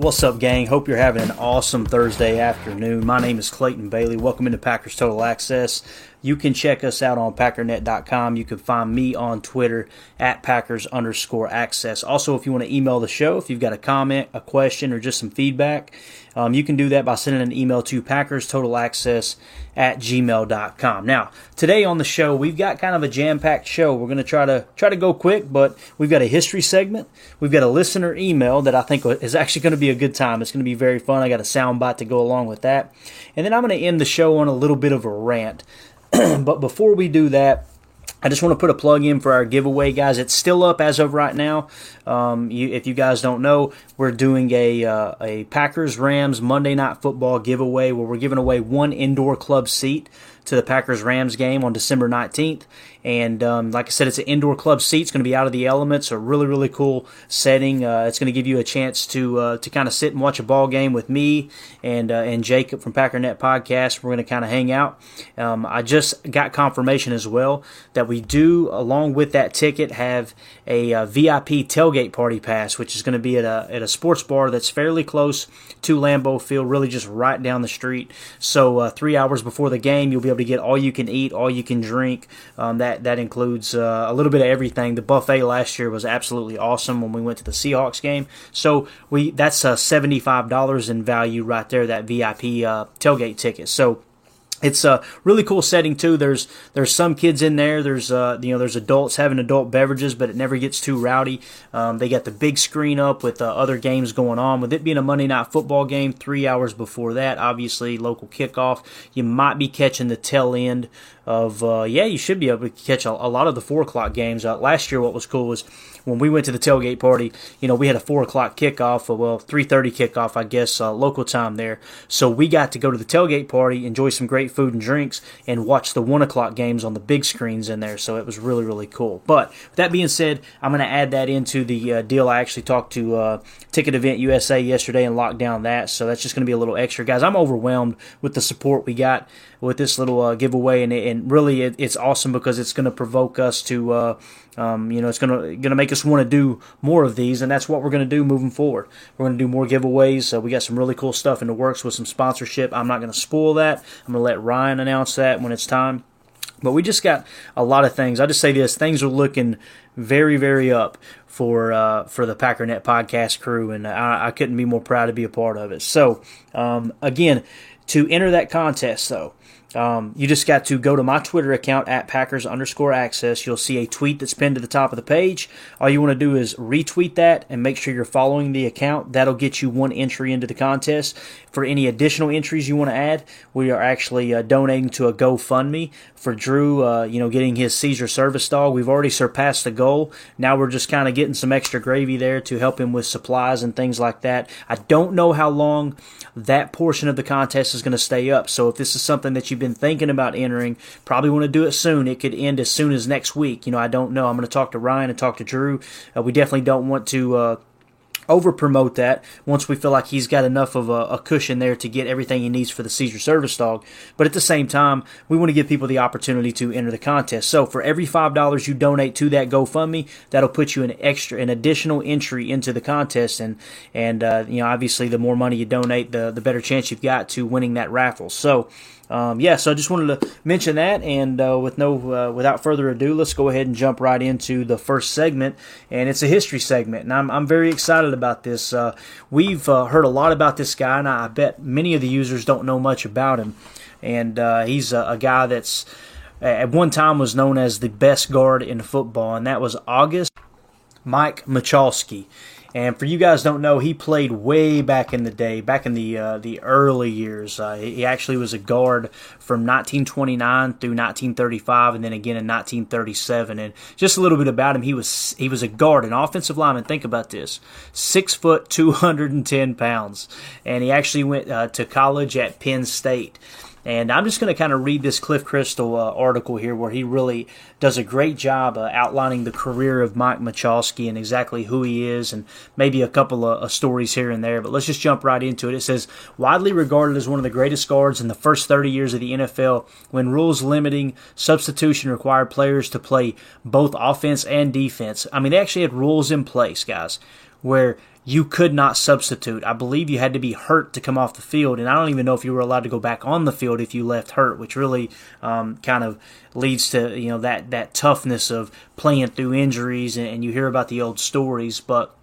What's up, gang? Hope you're having an awesome Thursday afternoon. My name is Clayton Bailey. Welcome into Packers Total Access. You can check us out on packernet.com. You can find me on Twitter at Packers underscore access. Also, if you want to email the show, if you've got a comment, a question, or just some feedback, um, you can do that by sending an email to Packers Total Access at gmail.com. Now, today on the show, we've got kind of a jam-packed show. We're going to try to try to go quick, but we've got a history segment. We've got a listener email that I think is actually going to be a good time. It's going to be very fun. I got a soundbite to go along with that. And then I'm going to end the show on a little bit of a rant. but before we do that, I just want to put a plug in for our giveaway, guys. It's still up as of right now. Um, you, if you guys don't know, we're doing a uh, a Packers Rams Monday Night Football giveaway where we're giving away one indoor club seat to the Packers Rams game on December 19th. And um, like I said, it's an indoor club seat. It's going to be out of the elements. A really really cool setting. Uh, it's going to give you a chance to uh, to kind of sit and watch a ball game with me and uh, and Jacob from Packernet Podcast. We're going to kind of hang out. Um, I just got confirmation as well that we do, along with that ticket, have a, uh, VIP tailgate party pass, which is going to be at a at a sports bar that's fairly close to Lambeau Field, really just right down the street. So uh, three hours before the game, you'll be able to get all you can eat, all you can drink. Um, that that includes uh, a little bit of everything. The buffet last year was absolutely awesome when we went to the Seahawks game. So we that's uh, seventy five dollars in value right there. That VIP uh, tailgate ticket. So it's a really cool setting too. There's there's some kids in there. There's uh, you know there's adults having adult beverages, but it never gets too rowdy. Um, they got the big screen up with uh, other games going on. With it being a Monday night football game, three hours before that, obviously local kickoff. You might be catching the tail end of uh, yeah, you should be able to catch a, a lot of the four o'clock games. Uh, last year, what was cool was when we went to the tailgate party. You know, we had a four o'clock kickoff, uh, well, three thirty kickoff, I guess, uh, local time there. So we got to go to the tailgate party, enjoy some great food and drinks, and watch the one o'clock games on the big screens in there. So it was really really cool. But that being said, I'm going to add that into the uh, deal. I actually talked to uh, Ticket Event USA yesterday and locked down that. So that's just going to be a little extra, guys. I'm overwhelmed with the support we got with this little uh, giveaway, and, and really it, it's awesome because it's going to provoke us to, uh, um, you know, it's going to going to make us want to do more of these, and that's what we're going to do moving forward. We're going to do more giveaways. We got some really cool stuff in the works with some sponsorship. I'm not going to spoil that. I'm going to let Ryan announce that when it's time. But we just got a lot of things. I just say this: things are looking very, very up for uh, for the Packernet podcast crew, and I, I, couldn't be more proud to be a part of it. So, um, again, to enter that contest, though, um, you just got to go to my Twitter account at Packers underscore access. You'll see a tweet that's pinned to the top of the page. All you want to do is retweet that and make sure you're following the account. That'll get you one entry into the contest. For any additional entries you want to add, we are actually uh, donating to a GoFundMe for Drew, uh, you know, getting his seizure service dog. We've already surpassed the goal. Now we're just kind of getting some extra gravy there to help him with supplies and things like that. I don't know how long that portion of the contest is going to stay up. So if this is something that you've been thinking about entering, probably want to do it soon. It could end as soon as next week. You know, I don't know. I'm going to talk to Ryan and talk to Drew. Uh, we definitely don't want to uh, over promote that once we feel like he's got enough of a, a, cushion there to get everything he needs for the seizure service dog. But at the same time, we want to give people the opportunity to enter the contest. So for every five dollars you donate to that GoFundMe, that'll put you an extra, an additional entry into the contest. And and uh, you know, obviously, the more money you donate, the the better chance you've got to winning that raffle. So um, yeah, so I just wanted to mention that, and uh, with no, uh, without further ado, let's go ahead and jump right into the first segment, and it's a history segment, and I'm, I'm very excited about this. Uh, we've uh, heard a lot about this guy, and I bet many of the users don't know much about him. And uh, he's a, a, guy that's at one time was known as the best guard in football, and that was August Mike Michalske. And for you guys don't know, he played way back in the day, back in the uh, the early years. Uh, he actually was a guard from 1929 through 1935, and then again in 1937. And just a little bit about him, he was he was a guard, an offensive lineman. Think about this: six foot, 210 pounds, and he actually went uh, to college at Penn State. And I'm just going to kind of read this Cliff Christl uh, article here where he really does a great job uh, outlining the career of Mike Michalske and exactly who he is and maybe a couple of uh, stories here and there. But let's just jump right into it. It says, widely regarded as one of the greatest guards in the first 30 years of the NFL when rules limiting substitution required players to play both offense and defense. I mean, they actually had rules in place, guys, where you could not substitute. I believe you had to be hurt to come off the field, and I don't even know if you were allowed to go back on the field if you left hurt, which really um, kind of leads to you know that that toughness of playing through injuries, and, and you hear about the old stories, but.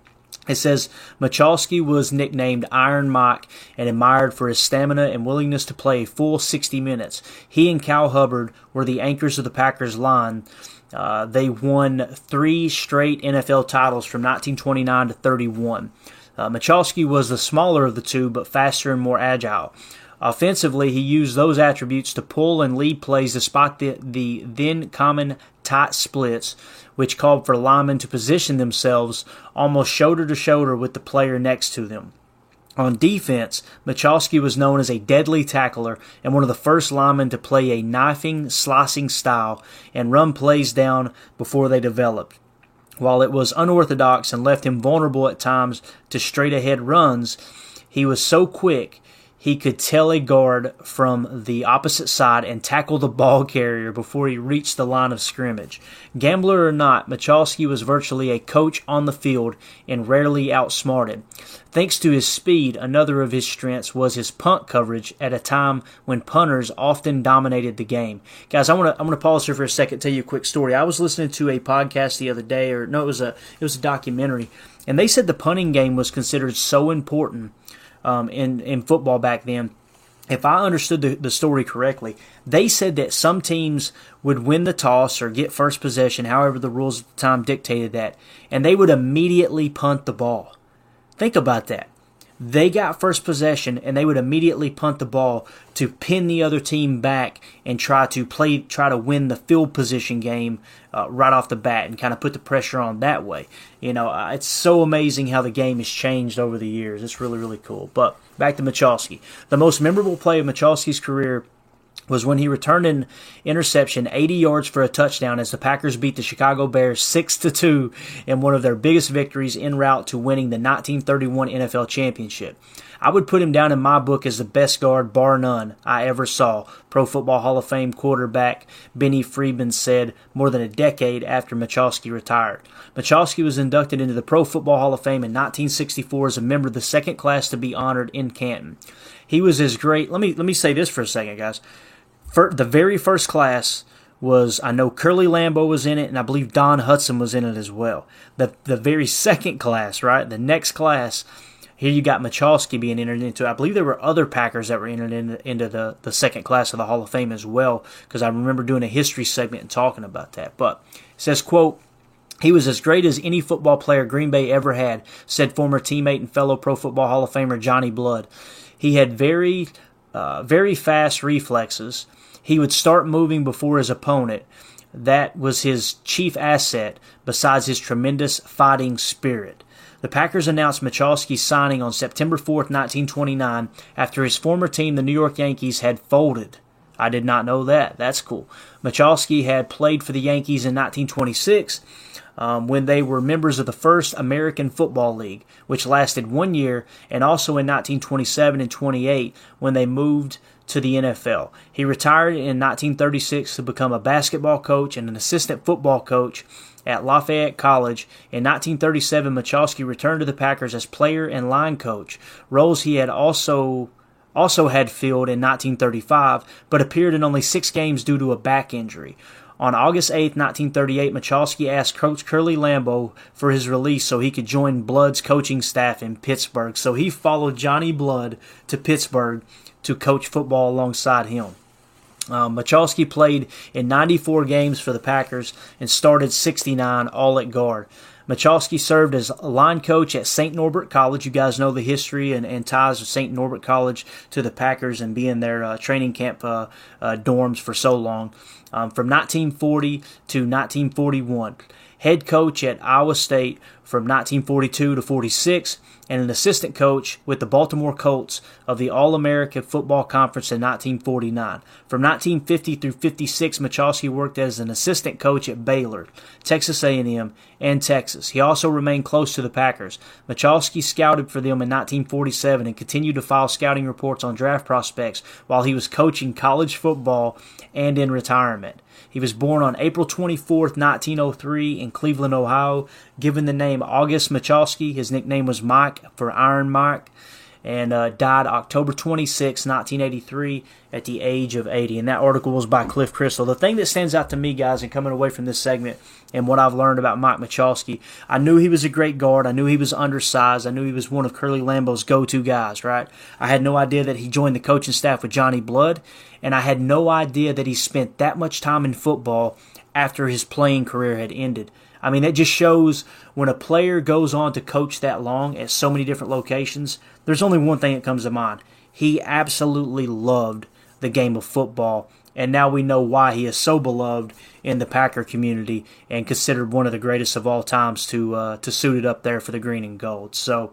It says Michalske was nicknamed Iron Mike and admired for his stamina and willingness to play full 60 minutes. He and Cal Hubbard were the anchors of the Packers line uh, they won three straight NFL titles from 1929 to 31. Uh, Michalske was the smaller of the two, but faster and more agile. Offensively, he used those attributes to pull and lead plays despite the, the then common tight splits, which called for linemen to position themselves almost shoulder to shoulder with the player next to them. On defense, Michalske was known as a deadly tackler and one of the first linemen to play a knifing, slicing style and run plays down before they developed. While it was unorthodox and left him vulnerable at times to straight ahead runs, he was so quick he could tell a guard from the opposite side and tackle the ball carrier before he reached the line of scrimmage. Gambler or not, Michalske was virtually a coach on the field and rarely outsmarted. Thanks to his speed, another of his strengths was his punt coverage at a time when punters often dominated the game. Guys, I want to I want to pause here for a second, tell you a quick story. I was listening to a podcast the other day, or no, it was a it was a documentary, and they said the punting game was considered so important um, in in football back then. If I understood the, the story correctly, they said that some teams would win the toss or get first possession, however the rules at the time dictated that, and they would immediately punt the ball. Think about that they got first possession and they would immediately punt the ball to pin the other team back and try to play try to win the field position game uh, right off the bat and kind of put the pressure on that way. You know uh, it's so amazing how the game has changed over the years. It's really really cool. But back to Michalske. The most memorable play of Michalske's career was when he returned an interception 80 yards for a touchdown as the Packers beat the Chicago Bears 6 to 2 in one of their biggest victories en route to winning the 1931 NFL championship. I would put him down in my book as the best guard bar none I ever saw. Pro Football Hall of Fame quarterback Benny Friedman said more than a decade after Michalske retired. Michalske was inducted into the Pro Football Hall of Fame in 1964 as a member of the second class to be honored in Canton. He was as great. Let me let me say this for a second, guys the very first class was I know Curly Lambeau was in it, and I believe Don Hutson was in it as well. The the very second class, right? The next class, here you got Michalske being entered into. I believe there were other Packers that were entered in, into the, the second class of the Hall of Fame as well, because I remember doing a history segment and talking about that. But says, quote, he was as great as any football player Green Bay ever had, said former teammate and fellow Pro Football Hall of Famer Johnny Blood. He had very, uh, very fast reflexes he would start moving before his opponent. That was his chief asset, besides his tremendous fighting spirit. The Packers announced Michalske's signing on September 4, 1929, after his former team, the New York Yankees, had folded. I did not know that. That's cool. Michalske had played for the Yankees in 1926 um, when they were members of the first American Football League, which lasted one year, and also in 1927 and 28 when they moved to the NFL. He retired in 1936 to become a basketball coach and an assistant football coach at Lafayette College. In 1937, Michalske returned to the Packers as player and line coach, roles he had also also had Field in 1935, but appeared in only six games due to a back injury. On August 8, 1938, Michalske asked Coach Curly Lambeau for his release so he could join Blood's coaching staff in Pittsburgh. So he followed Johnny Blood to Pittsburgh to coach football alongside him. Um, Michalske played in 94 games for the Packers and started 69 all at guard. Michalske served as line coach at St. Norbert College. You guys know the history and, and ties of St. Norbert College to the Packers and being their uh, training camp uh, uh, dorms for so long. Um, from 1940 to 1941. Head coach at Iowa State from 1942 to 46 and an assistant coach with the Baltimore Colts of the All-American Football Conference in 1949. From 1950 through 56, Michalske worked as an assistant coach at Baylor, Texas A&M, and Texas. He also remained close to the Packers. Michalske scouted for them in 1947 and continued to file scouting reports on draft prospects while he was coaching college football and in retirement. He was born on April 24, 1903, in Cleveland, Ohio. Given the name August Michalske, his nickname was Mike for Iron Mike, and uh, died October 26, 1983, at the age of 80. And that article was by Cliff Christl. The thing that stands out to me, guys, and coming away from this segment and what I've learned about Mike Michalske, I knew he was a great guard. I knew he was undersized. I knew he was one of Curly Lambeau's go to guys, right? I had no idea that he joined the coaching staff with Johnny Blood, and I had no idea that he spent that much time in football after his playing career had ended. I mean, that just shows when a player goes on to coach that long at so many different locations, there's only one thing that comes to mind. He absolutely loved the game of football. And now we know why he is so beloved in the Packer community and considered one of the greatest of all times to uh, to suit it up there for the green and gold. So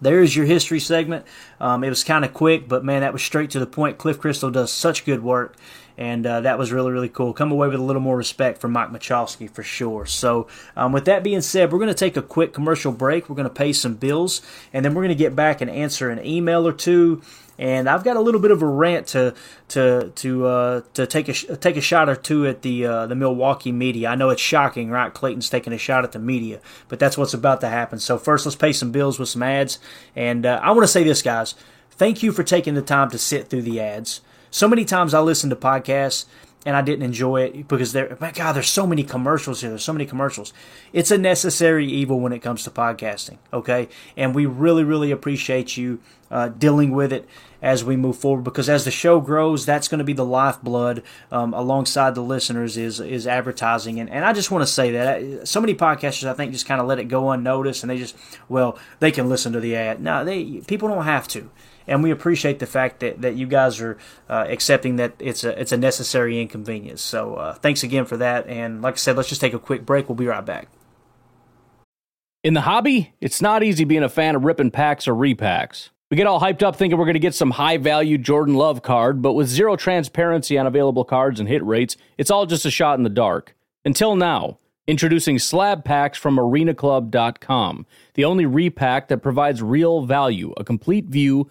there's your history segment. Um, it was kind of quick, but man, that was straight to the point. Cliff Christl does such good work, and uh, that was really really cool. Come away with a little more respect for Mike Michalske for sure. So um, with that being said, we're going to take a quick commercial break. We're going to pay some bills, and then we're going to get back and answer an email or two. And I've got a little bit of a rant to to to uh, to take a take a shot or two at the uh, the Milwaukee media. I know it's shocking, right? Clayton's taking a shot at the media, but that's what's about to happen. So first, let's pay some bills with some ads. And uh, I want to say this, guys. Thank you for taking the time to sit through the ads. So many times I listen to podcasts and I didn't enjoy it because there, my God, there's so many commercials here. There's so many commercials. It's a necessary evil when it comes to podcasting, okay? And we really, really appreciate you uh, dealing with it as we move forward because as the show grows, that's going to be the lifeblood um, alongside the listeners is is advertising. And, and I just want to say that so many podcasters, I think, just kind of let it go unnoticed and they just, well, they can listen to the ad. No, they people don't have to and we appreciate the fact that, that you guys are uh, accepting that it's a it's a necessary inconvenience. So uh, thanks again for that. And like I said, let's just take a quick break. We'll be right back. In the hobby, it's not easy being a fan of ripping packs or repacks. We get all hyped up thinking we're going to get some high value Jordan Love card, but with zero transparency on available cards and hit rates, it's all just a shot in the dark. Until now. Introducing slab packs from arenaclub.com, the only repack that provides real value, a complete view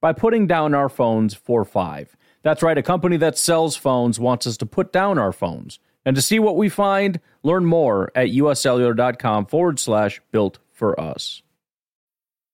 by putting down our phones for five. That's right, a company that sells phones wants us to put down our phones. And to see what we find, learn more at uscellular.com forward slash built for us.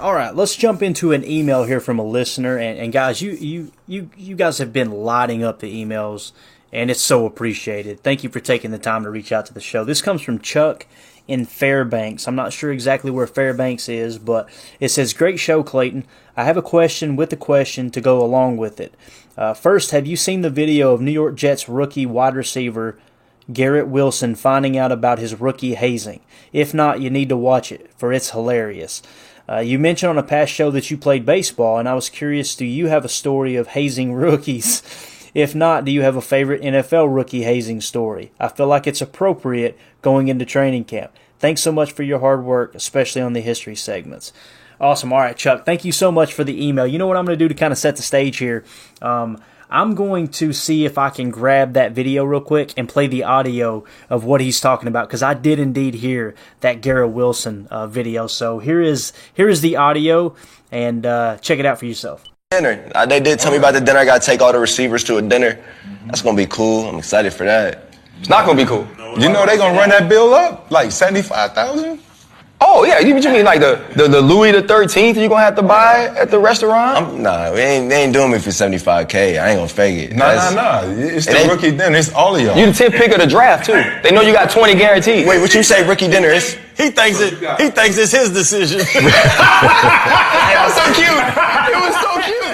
All right, let's jump into an email here from a listener, and, and guys, you you you you guys have been lighting up the emails, and it's so appreciated. Thank you for taking the time to reach out to the show. This comes from Chuck in Fairbanks. I'm not sure exactly where Fairbanks is, but it says, "Great show, Clayton. I have a question with a question to go along with it. Uh, first, have you seen the video of New York Jets rookie wide receiver?" Garrett Wilson finding out about his rookie hazing. If not, you need to watch it, for it's hilarious. Uh, you mentioned on a past show that you played baseball, and I was curious do you have a story of hazing rookies? If not, do you have a favorite NFL rookie hazing story? I feel like it's appropriate going into training camp. Thanks so much for your hard work, especially on the history segments. Awesome. All right, Chuck, thank you so much for the email. You know what I'm going to do to kind of set the stage here? Um, I'm going to see if I can grab that video real quick and play the audio of what he's talking about because I did indeed hear that Garrett Wilson uh, video. So here is here is the audio, and uh, check it out for yourself. Dinner. Uh, they did tell me about the dinner. I got to take all the receivers to a dinner. That's gonna be cool. I'm excited for that. It's not gonna be cool. You know they gonna run that bill up like seventy five thousand. Oh yeah, you, you mean like the, the, the Louis the Thirteenth you gonna have to buy at the restaurant? I'm, nah, we ain't, they ain't doing me for 75k. I ain't gonna fake it. Nah, That's- nah, nah. It's the It rookie dinner. It's all of y'all. You the 10th pick of the draft too. They know you got 20 guaranteed. Wait, what you say, rookie dinner? Is He thinks it. He thinks it's his decision. it was so cute. It was so cute.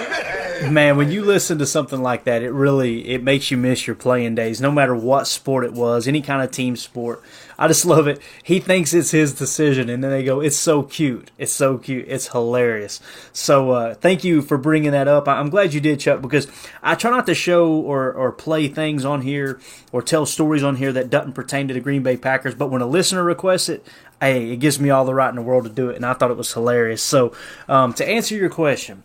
Man, when you listen to something like that, it really it makes you miss your playing days, no matter what sport it was, any kind of team sport. I just love it. He thinks it's his decision, and then they go, "It's so cute. It's so cute. It's hilarious." So, uh, thank you for bringing that up. I'm glad you did, Chuck, because I try not to show or or play things on here or tell stories on here that doesn't pertain to the Green Bay Packers. But when a listener requests it, hey, it gives me all the right in the world to do it, and I thought it was hilarious. So, um, to answer your question.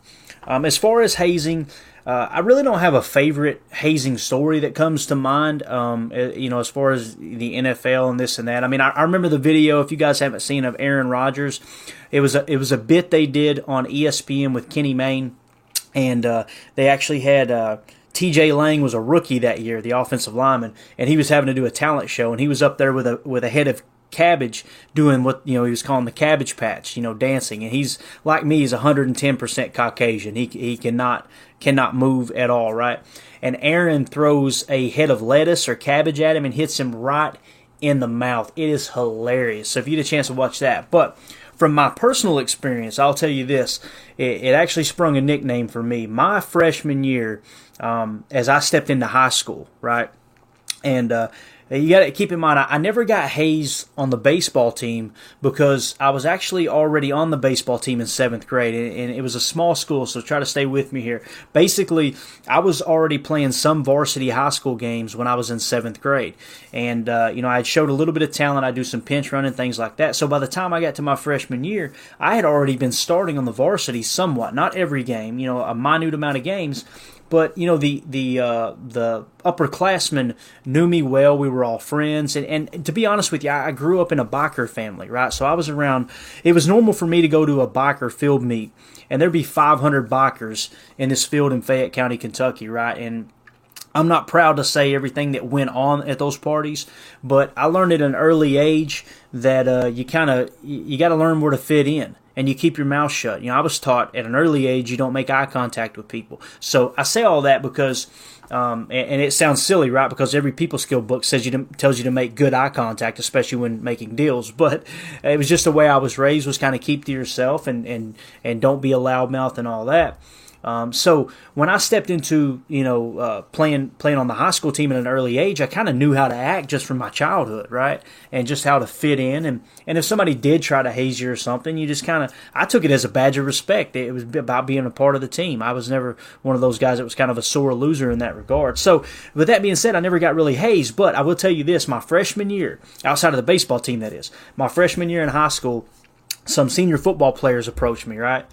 Um, as far as hazing, uh, I really don't have a favorite hazing story that comes to mind. Um, uh, you know, as far as the NFL and this and that. I mean, I, I remember the video. If you guys haven't seen of Aaron Rodgers, it was a, it was a bit they did on ESPN with Kenny Mayne, and uh, they actually had. Uh, T.J. Lang was a rookie that year, the offensive lineman, and he was having to do a talent show, and he was up there with a with a head of cabbage doing what you know he was calling the cabbage patch you know dancing. And he's like me he's 110% caucasian. He, he cannot cannot move at all right? And aaron throws a head of lettuce or cabbage at him and hits him right in the mouth. It is hilarious. So if you get a chance to watch that. But from my personal experience, I'll tell you this: it, it actually sprung a nickname for me. My freshman year, um, as I stepped into high school, right, and uh, you got to keep in mind, I, I never got hazed on the baseball team because I was actually already on the baseball team in seventh grade, and, and it was a small school. So try to stay with me here. Basically, I was already playing some varsity high school games when I was in seventh grade, and uh, you know I had showed a little bit of talent. I do some pinch running things like that. So by the time I got to my freshman year, I had already been starting on the varsity somewhat, not every game, you know, a minute amount of games but you know the the uh, the upperclassmen knew me well. We were all friends, and, and to be honest with you, I, grew up in a biker family, right? So I was around. It was normal for me to go to a biker field meet, and there'd be 500 bikers in this field in Fayette County, Kentucky, right? And I'm not proud to say everything that went on at those parties, but I learned at an early age that uh, you kind of you got to learn where to fit in and you keep your mouth shut. You know, I was taught at an early age you don't make eye contact with people. So I say all that because, um, and, and, it sounds silly, right? Because every people skill book says you to, tells you to make good eye contact, especially when making deals. But it was just the way I was raised was kind of keep to yourself and and and don't be a loudmouth and all that. Um, so when I stepped into you know uh, playing playing on the high school team at an early age, I kind of knew how to act just from my childhood, right? And just how to fit in. And and if somebody did try to haze you or something, you just kind of I took it as a badge of respect. It was about being a part of the team. I was never one of those guys that was kind of a sore loser in that regard. So with that being said, I never got really hazed. But I will tell you this: my freshman year, outside of the baseball team, that is, my freshman year in high school, some senior football players approached me, right,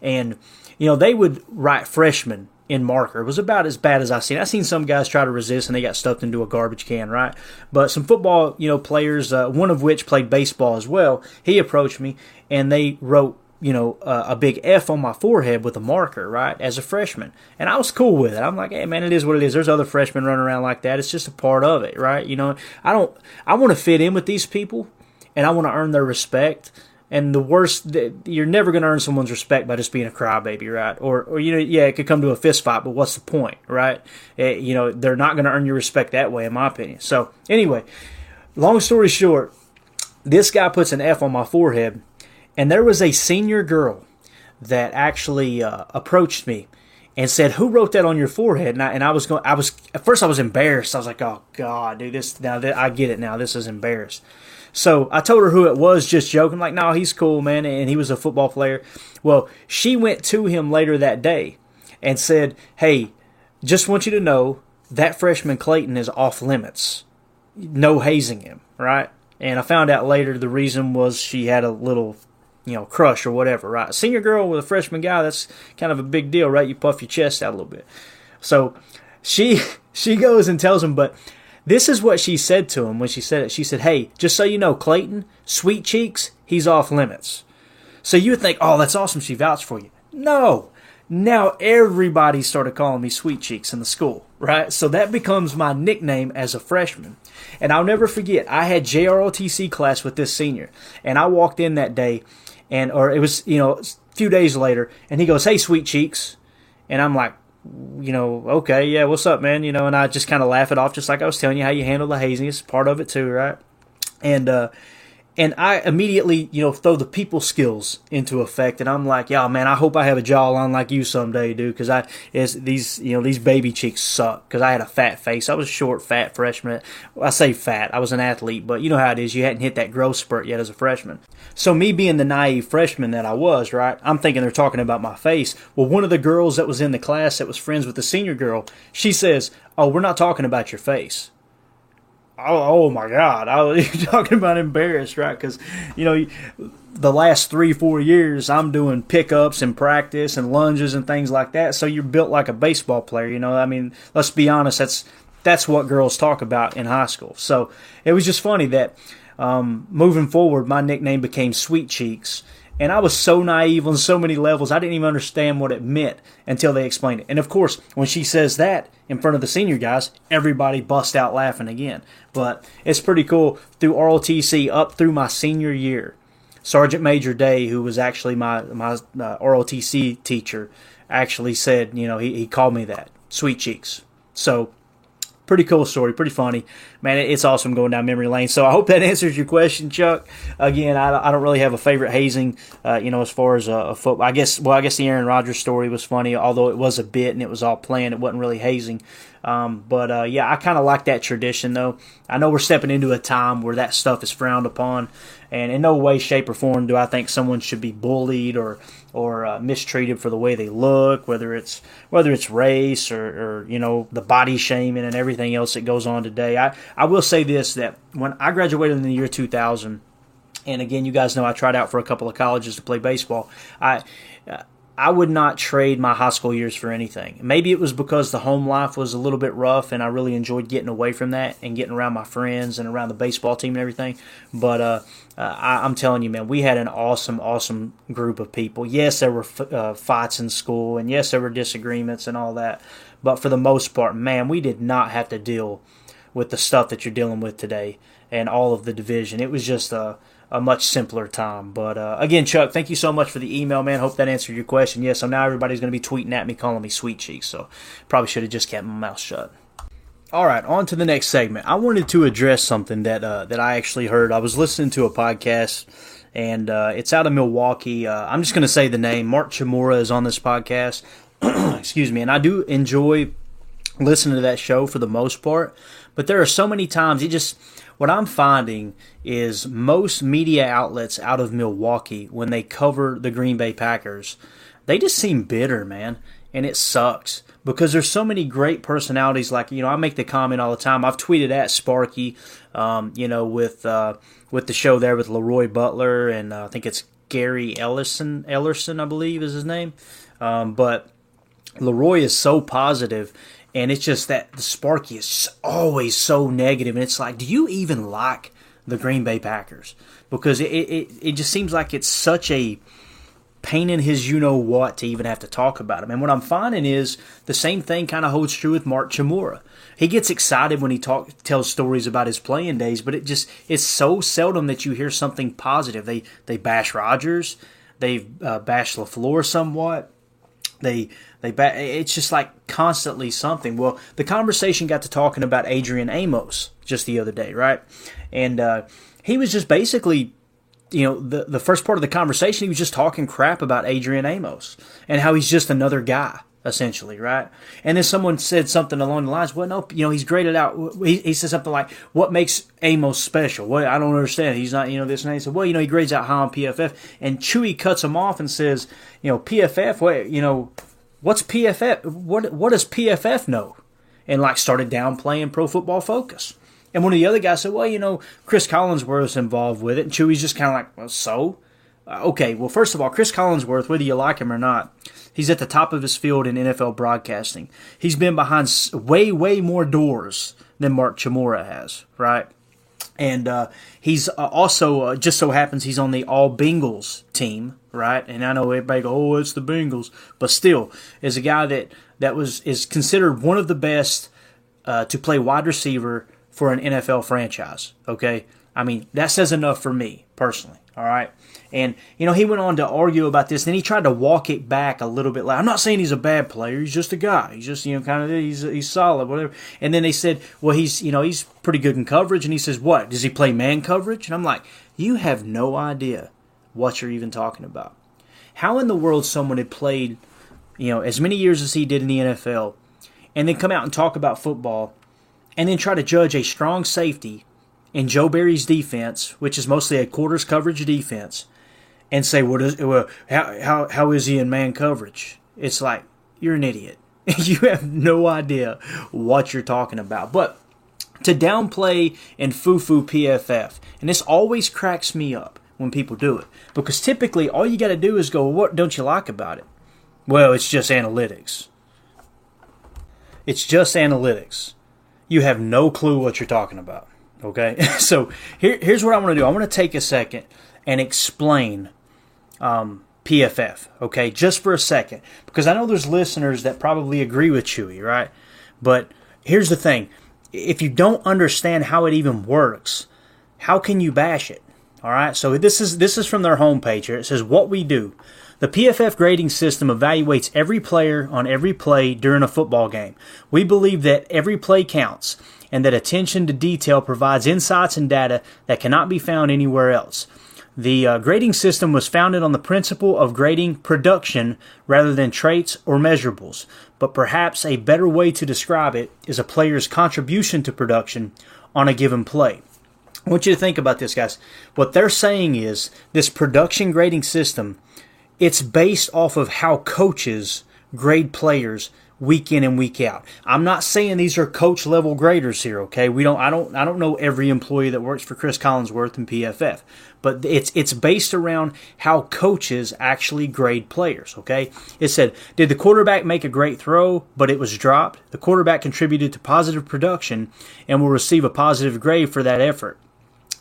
and you know, they would write freshman in marker. It was about as bad as I seen. I seen some guys try to resist and they got stuffed into a garbage can, right? But some football, you know, players, uh, one of which played baseball as well, he approached me and they wrote you know, uh, a big F on my forehead with a marker, right, as a freshman. And I was cool with it. I'm like, hey, man, it is what it is. There's other freshmen running around like that. It's just a part of it, right? You know, I don't, I want to fit in with these people and I want to earn their respect. And the worst, you're never going to earn someone's respect by just being a crybaby, right? Or, or you know, yeah, it could come to a fist fight, but what's the point, right? It, eh, you know, they're not going to earn your respect that way, in my opinion. So, anyway, long story short, this guy puts an F on my forehead, and there was a senior girl that actually uh, approached me and said, "Who wrote that on your forehead?" And I, and I was going, I was at first I was embarrassed. I was like, "Oh God, dude, this now I get it now. This is embarrassed." So I told her who it was, just joking, like, no, he's cool, man, and he was a football player. Well, she went to him later that day and said, hey, just want you to know that freshman Clayton is off limits. No hazing him, right? And I found out later the reason was she had a little, you know, crush or whatever, right? Senior girl with a freshman guy, that's kind of a big deal, right? You puff your chest out a little bit. So she she goes and tells him, but this is what she said to him when she said it. She said, Hey, just so you know, Clayton, Sweet Cheeks, he's off limits. So you would think, Oh, that's awesome. She vouched for you. No. Now everybody started calling me Sweet Cheeks in the school, right? So that becomes my nickname as a freshman. And I'll never forget, I had JROTC class with this senior. And I walked in that day, and, or it was, you know, a few days later, and he goes, Hey, Sweet Cheeks. And I'm like, you know, okay, yeah, what's up, man? You know, and I just kind of laugh it off, just like I was telling you how you handle the hazing. It's part of it too, right? And uh, and I immediately, you know, throw the people skills into effect, and I'm like, yeah, man, I hope I have a jawline like you someday, dude, because I is these, you know, these baby cheeks suck because I had a fat face. I was a short, fat freshman. I say fat. I was an athlete, but you know how it is. You hadn't hit that growth spurt yet as a freshman. So me being the naive freshman that I was, right? I'm thinking they're talking about my face. Well, one of the girls that was in the class that was friends with the senior girl, she says, "Oh, we're not talking about your face." Oh, oh my God, I was talking about embarrassed, right? Because, you know, the last three, four years, I'm doing pickups and practice and lunges and things like that. So you're built like a baseball player, you know. I mean, let's be honest, that's that's what girls talk about in high school. So it was just funny that um, moving forward, my nickname became Sweet Cheeks and I was so naive on so many levels, I didn't even understand what it meant until they explained it. And of course, when she says that in front of the senior guys, everybody busts out laughing again. But it's pretty cool through ROTC up through my senior year. Sergeant Major Day, who was actually my my uh, ROTC teacher, actually said, you know, he, he called me that, sweet cheeks. So pretty cool story, pretty funny. Man, it's awesome going down memory lane. So I hope that answers your question, Chuck. Again, I, I don't really have a favorite hazing, uh, you know, as far as a, a football. I guess, well, I guess the Aaron Rodgers story was funny, although it was a bit and it was all planned. It wasn't really hazing. Um, but uh, yeah, I kind of like that tradition, though. I know we're stepping into a time where that stuff is frowned upon, and in no way, shape, or form do I think someone should be bullied or or uh, mistreated for the way they look, whether it's whether it's race or, or you know the body shaming and everything else that goes on today. I I will say this that when I graduated in the year 2000 and again, you guys know I tried out for a couple of colleges to play baseball. I I would not trade my high school years for anything. Maybe it was because the home life was a little bit rough and I really enjoyed getting away from that and getting around my friends and around the baseball team and everything. But uh, uh, I, am telling you, man, we had an awesome, awesome group of people. Yes, there were f- uh, fights in school and yes, there were disagreements and all that. But for the most part, man, we did not have to deal with the stuff that you're dealing with today and all of the division. It was just a a much simpler time. But uh, again, Chuck, thank you so much for the email, man. Hope that answered your question. Yeah, so now everybody's going to be tweeting at me, calling me sweet cheeks. So probably should have just kept my mouth shut. All right, on to the next segment. I wanted to address something that uh, that I actually heard. I was listening to a podcast, and uh, it's out of Milwaukee. Uh, I'm just going to say the name. Mark Chmura is on this podcast. Excuse me, and I do enjoy listening to that show for the most part. But there are so many times it just what I'm finding is most media outlets out of Milwaukee, when they cover the Green Bay Packers, they just seem bitter, man. And it sucks because there's so many great personalities. Like, you know, I make the comment all the time. I've tweeted at Sparky, um, you know, with, uh, with the show there with Leroy Butler and uh, I think it's Gary Ellison. Ellerson, I believe is his name. Um, but Leroy is so positive and it's just that the Sparky is always so negative, and it's like, do you even like the Green Bay Packers? Because it it, it just seems like it's such a pain in his you know what to even have to talk about him. And what I'm finding is the same thing kind of holds true with Mark Chmura. He gets excited when he talk tells stories about his playing days, but it just it's so seldom that you hear something positive. They they bash Rodgers, they uh, bash LaFleur somewhat. They they ba- it's just like constantly something. Well, the conversation got to talking about Adrian Amos just the other day, right? And uh, he was just basically you know, the, the first part of the conversation, he was just talking crap about Adrian Amos and how he's just another guy, essentially, right? And then someone said something along the lines, well, no, you know, he's graded out. He, he said something like, what makes Amos special? Well, I don't understand. He's not, you know, this and that. He said, well, you know, he grades out high on PFF. And Chewy cuts him off and says, you know, PFF, what, you know, what's PFF? What, what does PFF know? And like started downplaying Pro Football Focus. And one of the other guys said, well, you know, Chris Collinsworth Collinsworth's involved with it. And Chewy's just kind of like, well, so? Uh, okay, well, first of all, Chris Collinsworth, whether you like him or not, he's at the top of his field in NFL broadcasting. He's been behind way, way more doors than Mark Chmura has, right? And uh, he's uh, also, uh, just so happens, he's on the All Bengals team, right? And I know everybody go, oh, it's the Bengals. But still, is a guy that, that was is considered one of the best uh, to play wide receiver for an NFL franchise. Okay, I mean that says enough for me personally. All right, and you know he went on to argue about this. Then he tried to walk it back a little bit. Like I'm not saying he's a bad player. He's just a guy. He's just you know kind of he's he's solid, whatever. And then they said, well, he's you know he's pretty good in coverage. And he says, what does he play man coverage? And I'm like, you have no idea what you're even talking about. How in the world someone had played, you know, as many years as he did in the NFL, and then come out and talk about football and then try to judge a strong safety in Joe Barry's defense, which is mostly a quarters coverage defense, and say, "What is well, how how how is he in man coverage?" It's like you're an idiot. you have no idea what you're talking about. But to downplay and foo-foo PFF, and this always cracks me up when people do it because typically all you got to do is go, "What don't you like about it?" Well, it's just analytics. It's just analytics you have no clue what you're talking about. Okay, so here, here's what I want to do. I want to take a second and explain um, PFF. Okay, just for a second, because I know there's listeners that probably agree with Chewy, right? But here's the thing: if you don't understand how it even works, how can you bash it? All right. So this is this is from their homepage here. It says what we do. The PFF grading system evaluates every player on every play during a football game. We believe that every play counts and that attention to detail provides insights and data that cannot be found anywhere else. The uh, grading system was founded on the principle of grading production rather than traits or measurables, but perhaps a better way to describe it is a player's contribution to production on a given play. I want you to think about this, guys. What they're saying is this production grading system it's based off of how coaches grade players week in and week out. I'm not saying these are coach level graders here, okay? We don't I don't I don't know every employee that works for Chris Collinsworth and PFF, but it's it's based around how coaches actually grade players, okay? It said, did the quarterback make a great throw but it was dropped? The quarterback contributed to positive production and will receive a positive grade for that effort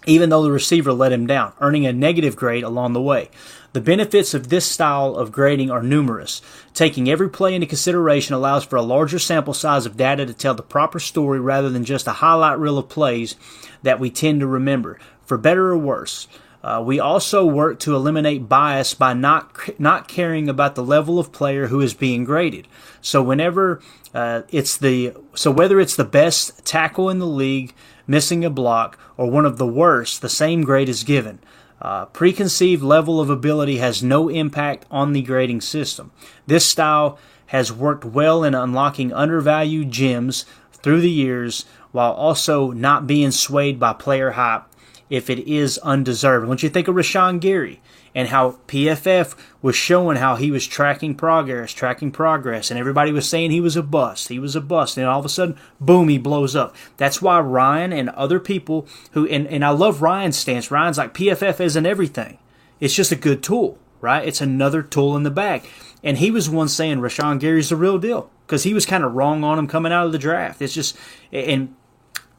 even though the receiver let him down, earning a negative grade along the way. The benefits of this style of grading are numerous. Taking every play into consideration allows for a larger sample size of data to tell the proper story rather than just a highlight reel of plays that we tend to remember, for better or worse. Uh, we also work to eliminate bias by not not caring about the level of player who is being graded. So whenever uh, it's the so whether it's the best tackle in the league missing a block or one of the worst, the same grade is given. Uh, preconceived level of ability has no impact on the grading system. This style has worked well in unlocking undervalued gems through the years while also not being swayed by player hype if it is undeserved. Once you think of Rashan Gary and how PFF was showing how he was tracking progress, tracking progress, and everybody was saying he was a bust. He was a bust. And all of a sudden, boom, he blows up. That's why Ryan and other people who, and, and I love Ryan's stance. Ryan's like, PFF isn't everything. It's just a good tool, right? It's another tool in the bag. And he was one saying Rashan Gary's the real deal because he was kind of wrong on him coming out of the draft. It's just, and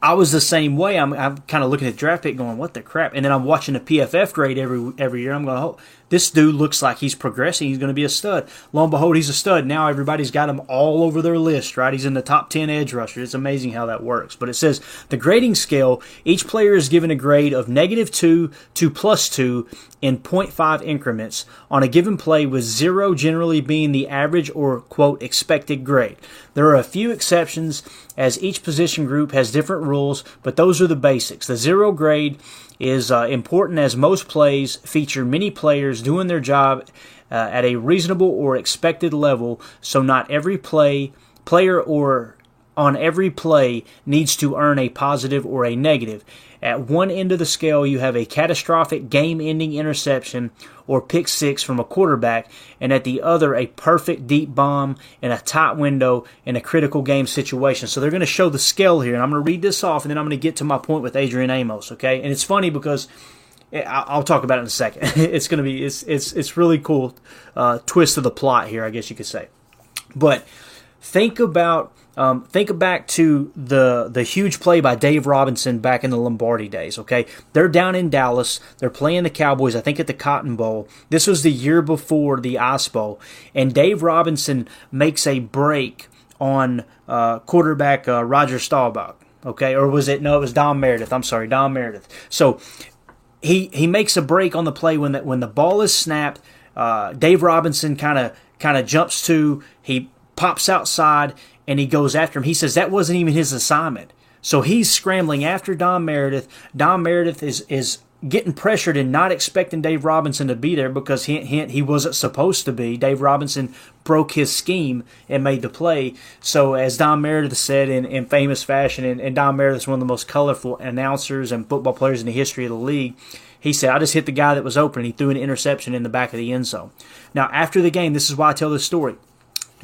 I was the same way. I'm, I'm kind of looking at draft pick going, what the crap? And then I'm watching the PFF grade every every year. I'm going, oh, this dude looks like he's progressing. He's going to be a stud. Lo and behold, he's a stud. Now everybody's got him all over their list, right? He's in the top 10 edge rushers. It's amazing how that works. But it says the grading scale, each player is given a grade of negative 2 to plus 2 in 0.5 increments on a given play, with 0 generally being the average or, quote, expected grade. There are a few exceptions as each position group has different rules, but those are the basics. The zero grade is uh, important as most plays feature many players doing their job uh, at a reasonable or expected level, so not every play player or on every play needs to earn a positive or a negative. At one end of the scale, you have a catastrophic game ending interception or pick six from a quarterback, and at the other, a perfect deep bomb in a tight window in a critical game situation. So they're going to show the scale here, and I'm going to read this off, and then I'm going to get to my point with Adrian Amos, okay? And it's funny because. I'll talk about it in a second. It's going to be it's it's it's really cool uh, twist of the plot here, I guess you could say. But think about um, think back to the the huge play by Dave Robinson back in the Lombardi days. Okay, they're down in Dallas. They're playing the Cowboys. I think at the Cotton Bowl. This was the year before the Ice Bowl, and Dave Robinson makes a break on uh, quarterback uh, Roger Staubach. Okay, or was it no? It was Don Meredith. I'm sorry, Don Meredith. So he he makes a break on the play when the when the ball is snapped. Uh, Dave Robinson kind of kind of jumps to he pops outside and he goes after him. He says that wasn't even his assignment. So he's scrambling after Don Meredith. Don Meredith is is getting pressured and not expecting Dave Robinson to be there because hint hint he wasn't supposed to be. Dave Robinson broke his scheme and made the play. So as Don Meredith said in, in famous fashion, and, and Don Meredith is one of the most colorful announcers and football players in the history of the league. He said, I just hit the guy that was open. He threw an interception in the back of the end zone. Now, after the game, this is why I tell this story.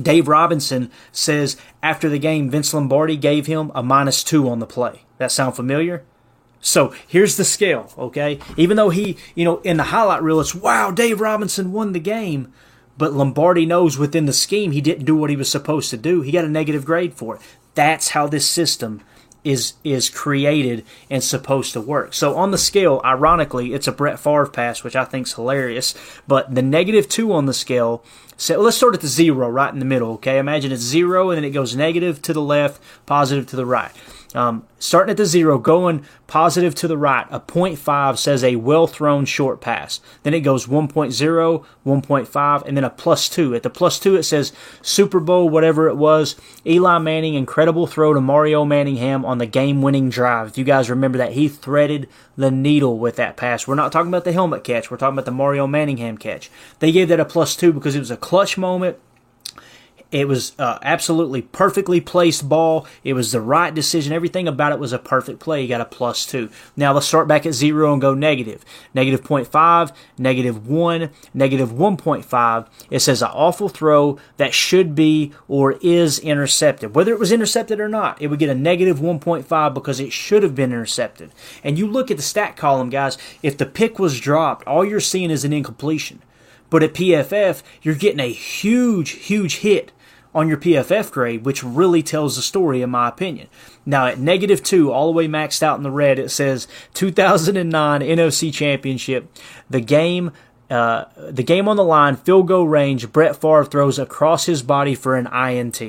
Dave Robinson says after the game, Vince Lombardi gave him a minus two on the play. That sound familiar? So here's the scale, okay? Even though he, you know, in the highlight reel, it's wow, Dave Robinson won the game, but Lombardi knows within the scheme he didn't do what he was supposed to do. He got a negative grade for it. That's how this system is is created and supposed to work. So on the scale, ironically, it's a Brett Favre pass, which I think is hilarious. But the negative two on the scale so let's start at the zero right in the middle, okay? Imagine it's zero and then it goes negative to the left, positive to the right. Um, starting at the zero, going positive to the right, a 0.5 says a well thrown short pass. Then it goes 1.0, 1.5, and then a plus two. At the plus two, it says Super Bowl, whatever it was. Eli Manning, incredible throw to Mario Manningham on the game winning drive. If you guys remember that, he threaded the needle with that pass. We're not talking about the helmet catch, we're talking about the Mario Manningham catch. They gave that a plus two because it was a clutch moment it was uh, absolutely perfectly placed ball. It was the right decision. Everything about it was a perfect play. You got a plus two. Now let's start back at zero and go negative. Negative 0.5, negative 1, negative 1.5. It says an awful throw that should be or is intercepted. Whether it was intercepted or not, it would get a negative 1.5 because it should have been intercepted. And you look at the stat column, guys, if the pick was dropped, all you're seeing is an incompletion. But at PFF, you're getting a huge, huge hit on your PFF grade, which really tells the story, in my opinion. Now, at negative two, all the way maxed out in the red, it says 2009 NFC Championship. The game. Uh, the game on the line, field goal range. Brett Favre throws across his body for an INT.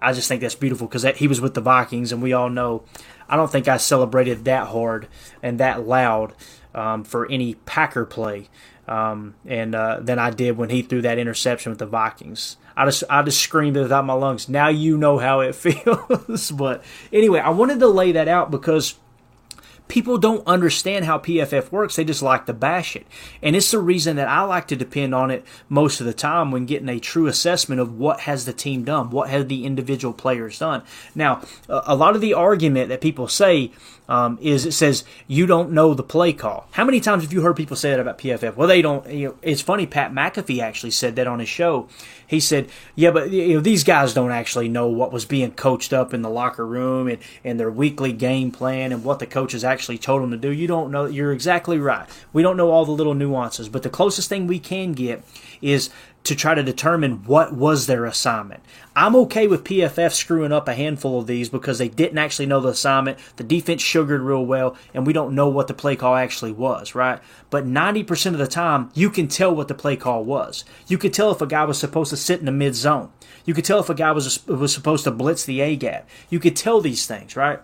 I just think that's beautiful because he was with the Vikings, and we all know. I don't think I celebrated that hard and that loud um, for any Packer play um, and uh, than I did when he threw that interception with the Vikings. I just I just screamed it out my lungs. Now you know how it feels. but anyway, I wanted to lay that out because people don't understand how PFF works. They just like to bash it. And it's the reason that I like to depend on it most of the time when getting a true assessment of what has the team done, what have the individual players done. Now, a lot of the argument that people say um, is it says you don't know the play call. How many times have you heard people say that about PFF? Well, they don't. You know, it's funny. Pat McAfee actually said that on his show. He said, "Yeah, but you know, these guys don't actually know what was being coached up in the locker room and, and their weekly game plan and what the coaches actually." actually told them to do. You don't know. You're exactly right. We don't know all the little nuances, but the closest thing we can get is to try to determine what was their assignment. I'm okay with PFF screwing up a handful of these because they didn't actually know the assignment. The defense sugared real well, and we don't know what the play call actually was, right? But 90% of the time, you can tell what the play call was. You could tell if a guy was supposed to sit in the mid zone. You could tell if a guy was was supposed to blitz the A gap. You could tell these things, right?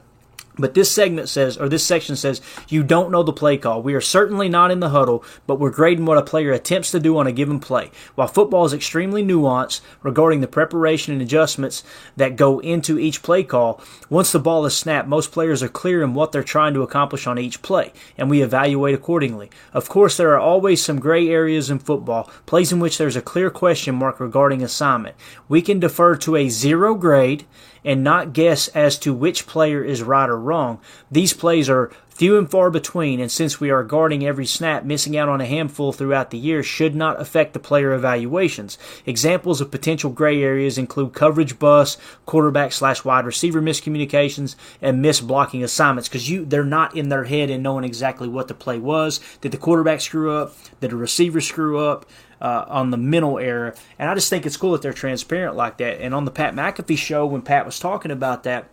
But this segment says, or this section says, you don't know the play call. We are certainly not in the huddle, but we're grading what a player attempts to do on a given play. While football is extremely nuanced regarding the preparation and adjustments that go into each play call, once the ball is snapped, most players are clear in what they're trying to accomplish on each play, and we evaluate accordingly. Of course, there are always some gray areas in football, plays in which there's a clear question mark regarding assignment. We can defer to a zero grade and not guess as to which player is right or wrong. These plays are few and far between, and since we are guarding every snap, missing out on a handful throughout the year should not affect the player evaluations. Examples of potential gray areas include coverage bust, quarterback slash wide receiver miscommunications, and missed blocking assignments because you they're not in their head and knowing exactly what the play was. Did the quarterback screw up? Did the receiver screw up? uh, on the mental error. And I just think it's cool that they're transparent like that. And on the Pat McAfee show, when Pat was talking about that,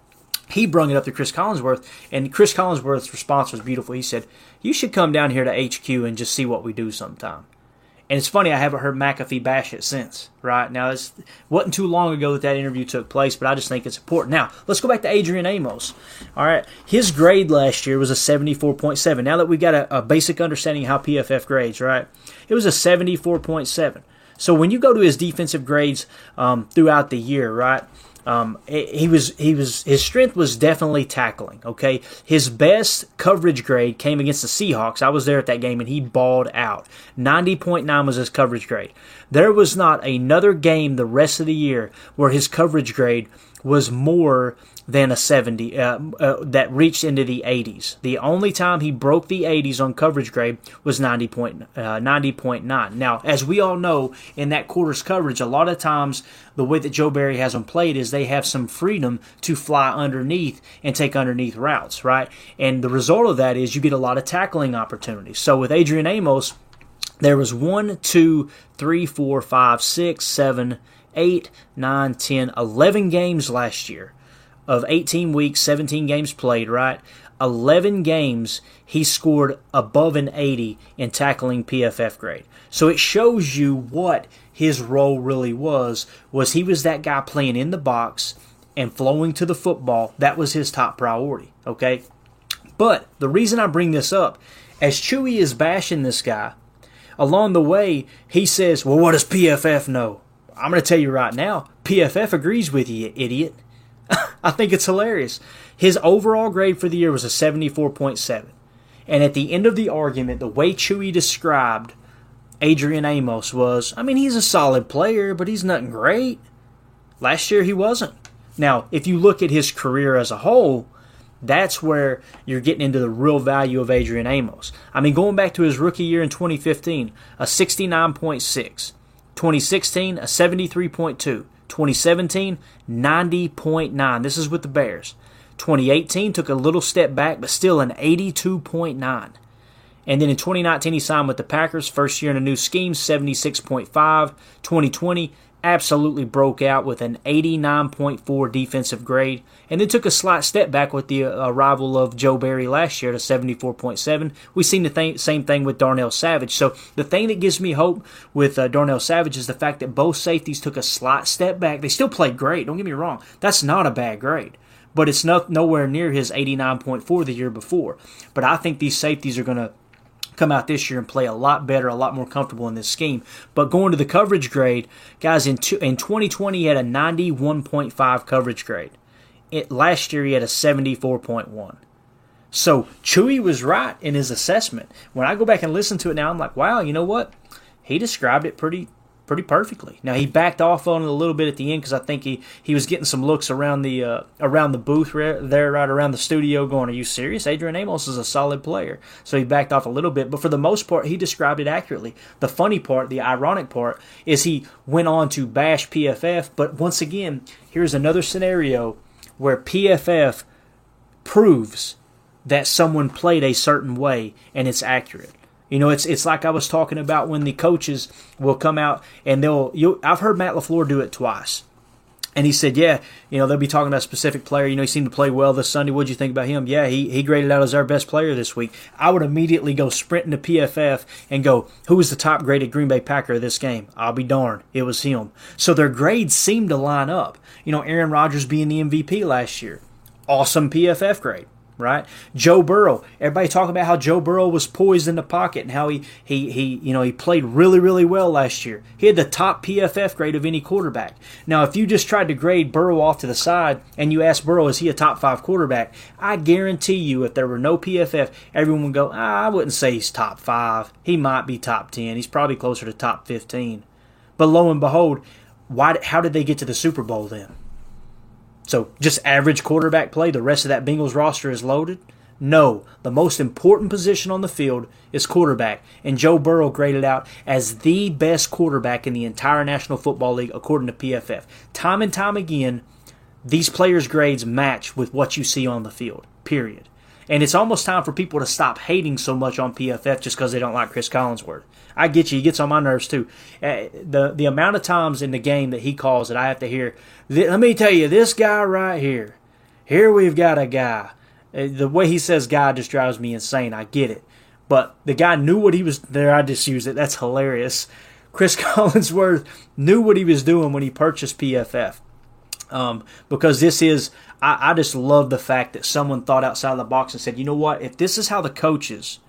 he brung it up to Chris Collinsworth, and Chris Collinsworth's response was beautiful. He said, "You should come down here to HQ and just see what we do sometime." And it's funny, I haven't heard McAfee bash it since. Right now, it wasn't too long ago that that interview took place, but I just think it's important. Now, let's go back to Adrian Amos. All right, his grade last year was a seventy-four point seven. Now that we've got a, a basic understanding how PFF grades, right? It was a seventy-four point seven. So when you go to his defensive grades um, throughout the year, right? Um, he was he was his strength was definitely tackling. Okay, his best coverage grade came against the Seahawks. I was there at that game, and he balled out. Ninety point nine was his coverage grade. There was not another game the rest of the year where his coverage grade was more than a 70 uh, uh, that reached into the 80s. The only time he broke the 80s on coverage grade was 90 point, uh, 90.9. Now, as we all know, in that quarter's coverage, a lot of times the way that Joe Barry has them played is they have some freedom to fly underneath and take underneath routes, right? And the result of that is you get a lot of tackling opportunities. So with Adrian Amos, there was one, two, three, four, five, six, seven, eight, nine, ten, eleven games last year of 18 weeks, 17 games played, right? 11 games he scored above an 80 in tackling PFF grade. So it shows you what his role really was was he was that guy playing in the box and flowing to the football. That was his top priority, okay? But the reason I bring this up as Chewy is bashing this guy, along the way he says, "Well, what does PFF know?" I'm going to tell you right now, PFF agrees with you, idiot. I think it's hilarious. His overall grade for the year was a 74.7. And at the end of the argument, the way Chewy described Adrian Amos was I mean, he's a solid player, but he's nothing great. Last year, he wasn't. Now, if you look at his career as a whole, that's where you're getting into the real value of Adrian Amos. I mean, going back to his rookie year in 2015, a 69.6. 2016, a 73.2. 2017, 90.9. This is with the Bears. 2018 took a little step back, but still an 82.9. And then in 2019, he signed with the Packers. First year in a new scheme, 76.5. 2020, absolutely broke out with an 89.4 defensive grade, and then took a slight step back with the uh, arrival of Joe Barry last year to 74.7. We've seen the th- same thing with Darnell Savage. So the thing that gives me hope with uh, Darnell Savage is the fact that both safeties took a slight step back. They still played great. Don't get me wrong. That's not a bad grade. But it's not nowhere near his 89.4 the year before. But I think these safeties are going to come out this year and play a lot better, a lot more comfortable in this scheme. But going to the coverage grade, guys, in, two, in 2020, he had a 91.5 coverage grade. It, last year, he had a 74.1. So Chewy was right in his assessment. When I go back and listen to it now, I'm like, wow, you know what? He described it pretty pretty perfectly. Now he backed off on it a little bit at the end because I think he, he was getting some looks around the uh, around the booth there, right around the studio, going, "Are you serious? Adrian Amos is a solid player." So he backed off a little bit, but for the most part, he described it accurately. The funny part, the ironic part, is he went on to bash PFF, but once again, here's another scenario where PFF proves that someone played a certain way and it's accurate. You know, it's it's like I was talking about when the coaches will come out and they'll. You, I've heard Matt LaFleur do it twice, and he said, "Yeah, you know, they'll be talking about a specific player. You know, he seemed to play well this Sunday. What'd you think about him? Yeah, he he graded out as our best player this week. I would immediately go sprinting to PFF and go, who was the top graded Green Bay Packer of this game? I'll be darned, it was him. So their grades seem to line up. You know, Aaron Rodgers being the MVP last year, awesome PFF grade right? Joe Burrow. Everybody talking about how Joe Burrow was poised in the pocket and how he he he you know he played really really well last year. He had the top PFF grade of any quarterback. Now, if you just tried to grade Burrow off to the side and you asked Burrow is he a top five quarterback, I guarantee you if there were no PFF, everyone would go, ah, I wouldn't say he's top five. He might be top ten. He's probably closer to top fifteen. But lo and behold, why? How did they get to the Super Bowl then? So just average quarterback play, the rest of that Bengals roster is loaded? No, the most important position on the field is quarterback, and Joe Burrow graded out as the best quarterback in the entire National Football League according to PFF. Time and time again, these players' grades match with what you see on the field. Period. And it's almost time for people to stop hating so much on PFF just because they don't like Chris Collinsworth. I get you. He gets on my nerves too. Uh, the the amount of times in the game that he calls that I have to hear. let me tell you, this guy right here. Here we've got a guy. Uh, the way he says "guy" just drives me insane. I get it, but the guy knew what he was there. I just used it. That's hilarious. Chris Collinsworth knew what he was doing when he purchased PFF. Um, because this is, I, I just love the fact that someone thought outside of the box and said, you know what, if this is how the coaches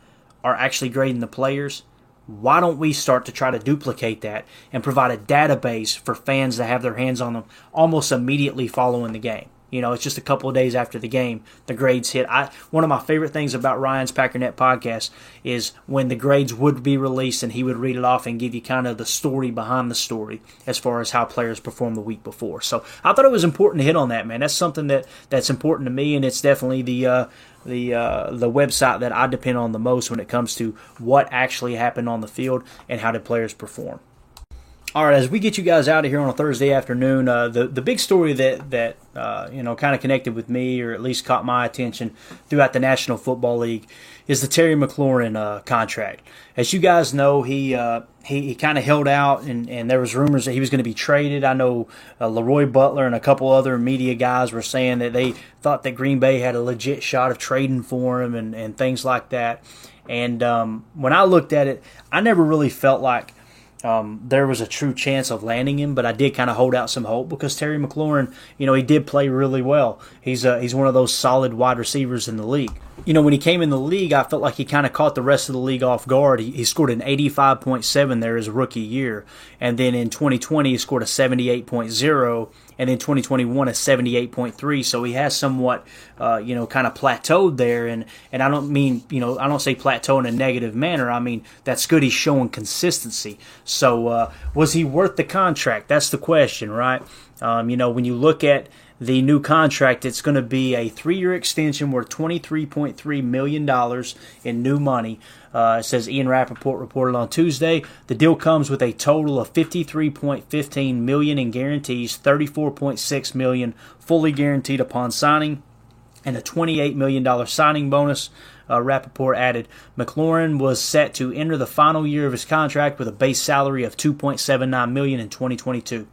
are actually grading the players, why don't we start to try to duplicate that and provide a database for fans to have their hands on them almost immediately following the game? You know, it's just a couple of days after the game, the grades hit. I one of my favorite things about Ryan's Packernet podcast is when the grades would be released and he would read it off and give you kind of the story behind the story as far as how players performed the week before. So I thought it was important to hit on that, man. That's something that that's important to me, and it's definitely the uh, the uh, the website that I depend on the most when it comes to what actually happened on the field and how did players perform. All right, as we get you guys out of here on a Thursday afternoon, uh, the the big story that that uh, you know kind of connected with me, or at least caught my attention throughout the National Football League, is the Terry McLaurin uh, contract. As you guys know, he uh, he, he kind of held out, and, and there was rumors that he was going to be traded. I know uh, LeRoy Butler and a couple other media guys were saying that they thought that Green Bay had a legit shot of trading for him and, and things like that. And um, when I looked at it, I never really felt like um, there was a true chance of landing him, but I did kind of hold out some hope because Terry McLaurin, you know, he did play really well. He's a, he's one of those solid wide receivers in the league. You know, when he came in the league, I felt like he kind of caught the rest of the league off guard. He, he scored an 85.7 there his rookie year, and then in 2020 he scored a 78.0 and in 2021 a 78.3. So he has somewhat, uh, you know, kind of plateaued there. And and I don't mean, you know, I don't say plateau in a negative manner. I mean that's good. He's showing consistency. So uh, was he worth the contract? That's the question, right? Um, you know, when you look at the new contract, it's going to be a three-year extension worth $23.3 million in new money. Uh, says Ian Rapoport reported on Tuesday. The deal comes with a total of 53.15 million in guarantees, 34.6 million fully guaranteed upon signing, and a 28 million dollar signing bonus. Uh, Rapoport added, McLaurin was set to enter the final year of his contract with a base salary of 2.79 million in 2022.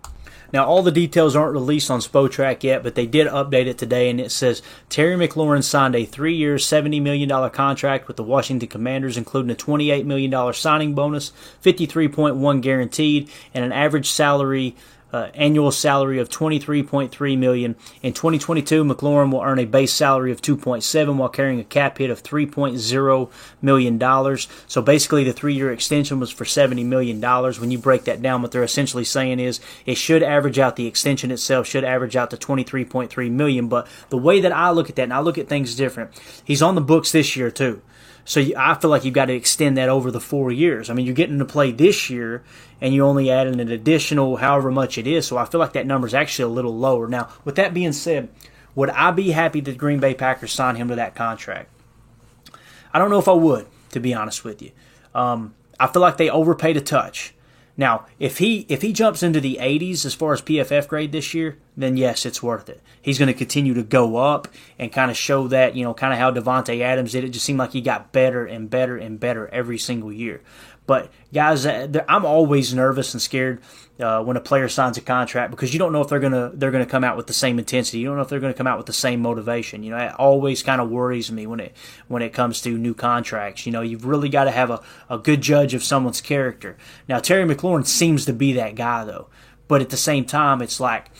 Now, all the details aren't released on Spotrac yet, but they did update it today, and it says Terry McLaurin signed a three-year, $70 million contract with the Washington Commanders, including a $28 million signing bonus, 53.1 guaranteed, and an average salary uh, annual salary of 23.3 million. In 2022, McLaurin will earn a base salary of 2.7 while carrying a cap hit of 3.0 million dollars. So basically, the three-year extension was for 70 million dollars. When you break that down, what they're essentially saying is it should average out the extension itself should average out to 23.3 million. But the way that I look at that, and I look at things different. He's on the books this year too. So I feel like you've got to extend that over the four years. I mean, you're getting to play this year, and you only add an additional however much it is. So I feel like that number is actually a little lower. Now, with that being said, would I be happy that Green Bay Packers sign him to that contract? I don't know if I would, to be honest with you. Um, I feel like they overpaid a touch. Now, if he if he jumps into the 80s as far as PFF grade this year, then yes, it's worth it. He's going to continue to go up and kind of show that, you know, kind of how Davante Adams did. It just seemed like he got better and better and better every single year. But guys, uh, I'm always nervous and scared uh, when a player signs a contract because you don't know if they're gonna they're gonna come out with the same intensity. You don't know if they're gonna come out with the same motivation. You know, it always kind of worries me when it when it comes to new contracts. You know, you've really got to have a, a good judge of someone's character. Now, Terry McLaurin seems to be that guy though, but at the same time, it's like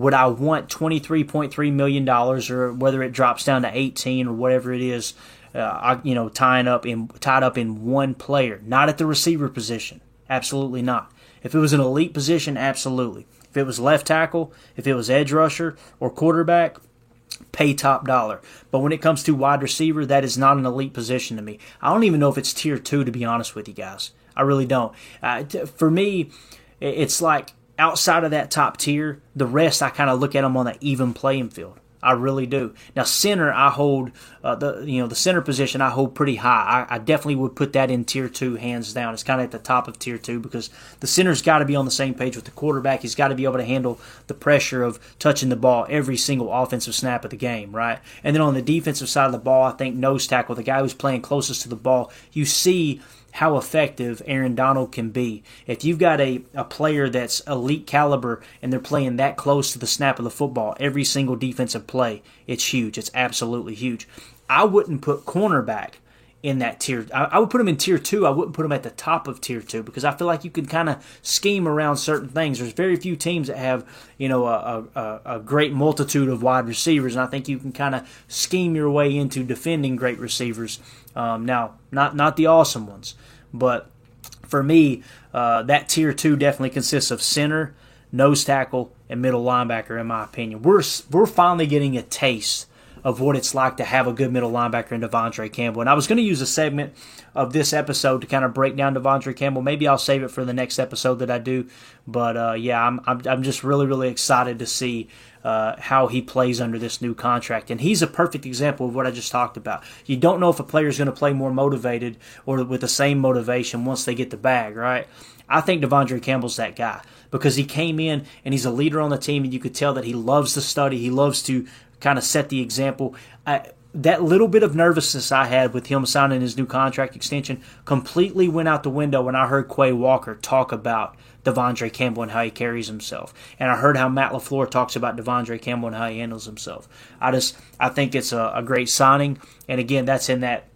would I want $23.3 million or whether it drops down to 18 or whatever it is uh, you know, tying up in tied up in one player, not at the receiver position. Absolutely not. If it was an elite position, absolutely. If it was left tackle, if it was edge rusher or quarterback, pay top dollar. But when it comes to wide receiver, that is not an elite position to me. I don't even know if it's tier two, to be honest with you guys. I really don't. Uh, for me, it's like outside of that top tier, the rest I kind of look at them on an even playing field. I really do. Now center, I hold uh, the you know the center position I hold pretty high. I, I, definitely would put that in tier two, hands down. It's kind of at the top of tier two because the center's got to be on the same page with the quarterback. He's got to be able to handle the pressure of touching the ball every single offensive snap of the game, right? And then on the defensive side of the ball, I think nose tackle, the guy who's playing closest to the ball, you see how effective Aaron Donald can be. If you've got a, a player that's elite caliber and they're playing that close to the snap of the football, every single defensive play, it's huge. It's absolutely huge. I wouldn't put cornerback in that tier. I, I, would put him in tier two. I wouldn't put him at the top of tier two because I feel like you can kind of scheme around certain things. There's very few teams that have you know a, a, a great multitude of wide receivers, and I think you can kind of scheme your way into defending great receivers. Um, now, not not the awesome ones, but for me, uh, that tier two definitely consists of center, nose tackle, and middle linebacker. In my opinion, we're we're finally getting a taste of what it's like to have a good middle linebacker in De'Vondre Campbell. And I was going to use a segment of this episode to kind of break down De'Vondre Campbell. Maybe I'll save it for the next episode that I do. But uh, yeah, I'm, I'm, I'm just really really excited to see uh, how he plays under this new contract. And he's a perfect example of what I just talked about. You don't know if a player is going to play more motivated or with the same motivation once they get the bag, right? I think De'Vondre Campbell's that guy because he came in and he's a leader on the team, and you could tell that he loves to study. He loves to kind of set the example. I, that little bit of nervousness I had with him signing his new contract extension completely went out the window when I heard Quay Walker talk about De'Vondre Campbell and how he carries himself. And I heard how Matt LaFleur talks about De'Vondre Campbell and how he handles himself. I just I think it's a, a great signing. And again, that's in that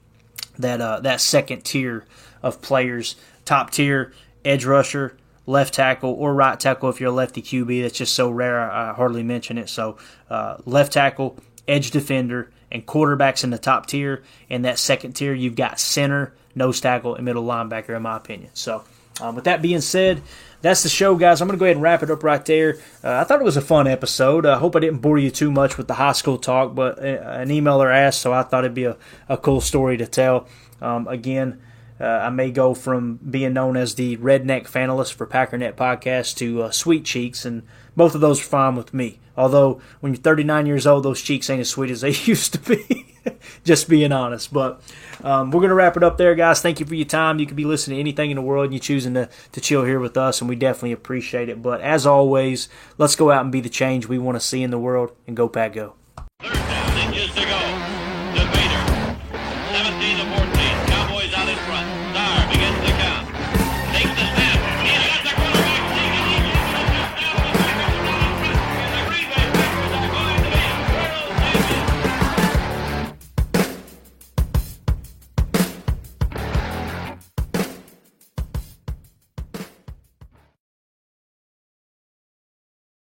that uh, that second tier of players, top tier edge rusher, left tackle or right tackle if you're a lefty QB. That's just so rare. I hardly mention it. So uh, left tackle, edge defender, and quarterbacks in the top tier. In that second tier, you've got center, nose tackle, and middle linebacker, in my opinion. So um, with that being said, that's the show, guys. I'm going to go ahead and wrap it up right there. Uh, I thought it was a fun episode. I hope I didn't bore you too much with the high school talk, but uh, an emailer asked, so I thought it'd be a, a cool story to tell. Um, again, uh, I may go from being known as the redneck fanalist for Packernet podcast to uh, Sweet Cheeks, and both of those are fine with me. Although, when you're 39 years old, those cheeks ain't as sweet as they used to be. Just being honest. But um, we're going to wrap it up there, guys. Thank you for your time. You could be listening to anything in the world and you're choosing to, to chill here with us, and we definitely appreciate it. But as always, let's go out and be the change we want to see in the world and go, Pack, go.